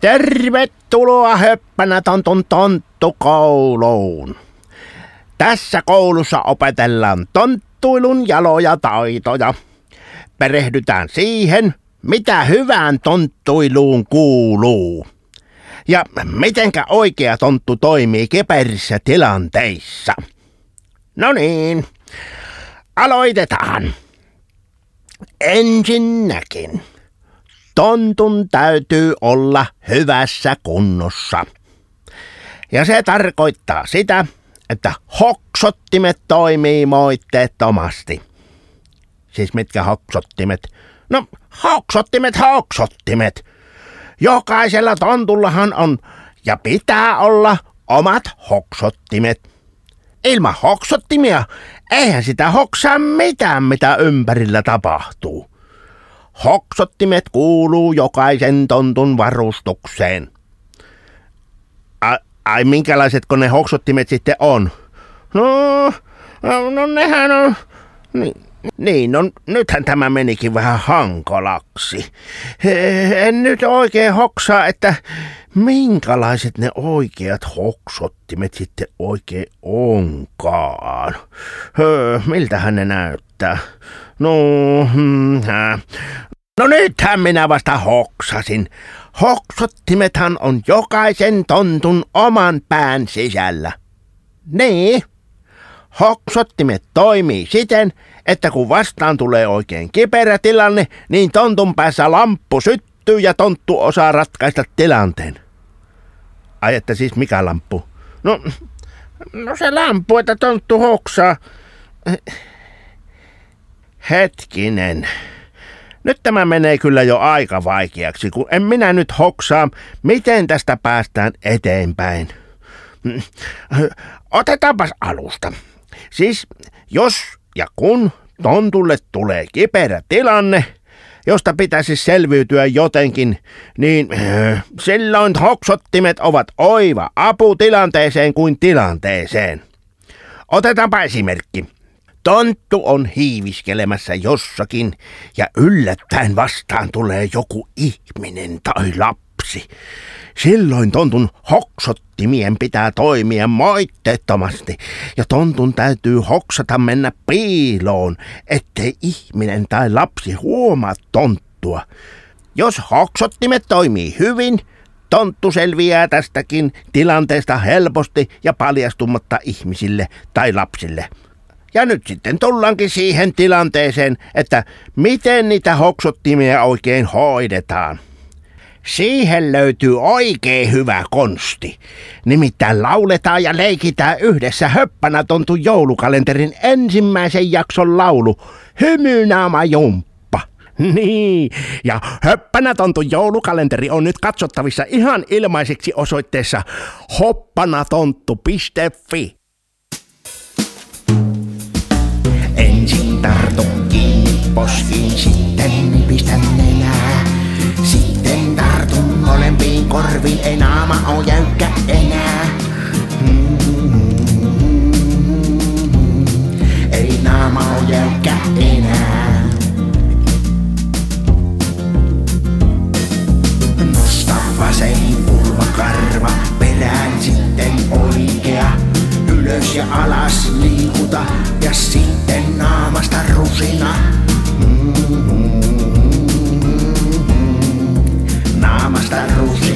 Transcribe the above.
Tervetuloa höppänä tontun tonttukouluun. Tässä koulussa opetellaan tonttuilun jaloja taitoja. Perehdytään siihen, mitä hyvään tonttuiluun kuuluu. Ja mitenkä oikea tonttu toimii keperissä tilanteissa. No niin, aloitetaan. Ensinnäkin. Tontun täytyy olla hyvässä kunnossa. Ja se tarkoittaa sitä, että hoksottimet toimii moitteettomasti. Siis mitkä hoksottimet? No, hoksottimet, hoksottimet. Jokaisella tontullahan on ja pitää olla omat hoksottimet. Ilman hoksottimia eihän sitä hoksaa mitään, mitä ympärillä tapahtuu. Hoksottimet kuuluu jokaisen tontun varustukseen. Ai, ai minkälaisetko ne hoksottimet sitten on? No, no nehän on... Niin, niin, no nythän tämä menikin vähän hankalaksi. En nyt oikein hoksaa, että minkälaiset ne oikeat hoksottimet sitten oikein onkaan. Miltähän ne näyttää? No, hmm, no nythän minä vasta hoksasin. Hoksottimethan on jokaisen tontun oman pään sisällä. Niin. Hoksottimet toimii siten, että kun vastaan tulee oikein kiperä tilanne, niin tontun päässä lamppu syttyy ja tonttu osaa ratkaista tilanteen. Ai että siis mikä lamppu? No, no se lamppu, että tonttu hoksaa. Hetkinen. Nyt tämä menee kyllä jo aika vaikeaksi, kun en minä nyt hoksaa, miten tästä päästään eteenpäin. Otetaanpas alusta. Siis jos ja kun tontulle tulee kiperä tilanne, josta pitäisi selviytyä jotenkin, niin äh, silloin hoksottimet ovat oiva apu tilanteeseen kuin tilanteeseen. Otetaanpa esimerkki. Tonttu on hiiviskelemässä jossakin ja yllättäen vastaan tulee joku ihminen tai lapsi. Silloin tontun hoksottimien pitää toimia moitteettomasti ja tontun täytyy hoksata mennä piiloon, ettei ihminen tai lapsi huomaa tonttua. Jos hoksottimet toimii hyvin, tonttu selviää tästäkin tilanteesta helposti ja paljastumatta ihmisille tai lapsille. Ja nyt sitten tullaankin siihen tilanteeseen, että miten niitä hoksottimia oikein hoidetaan. Siihen löytyy oikein hyvä konsti. Nimittäin lauletaan ja leikitään yhdessä höppänä tontu joulukalenterin ensimmäisen jakson laulu Hymynaama Jumppa. Niin, ja höppänä tontu joulukalenteri on nyt katsottavissa ihan ilmaiseksi osoitteessa hoppanatontu.fi. Ensin tartun kiinni poskiin, sitten pistän nenää. Sitten korviin, ei naama oo jäykkä enää. Ei naama oo jäykkä enää. Nosta vasen kulmakarva, perään sitten oikea. Ylös ja alas liikuta ja sitten naamasta rusina. Naamasta rusina.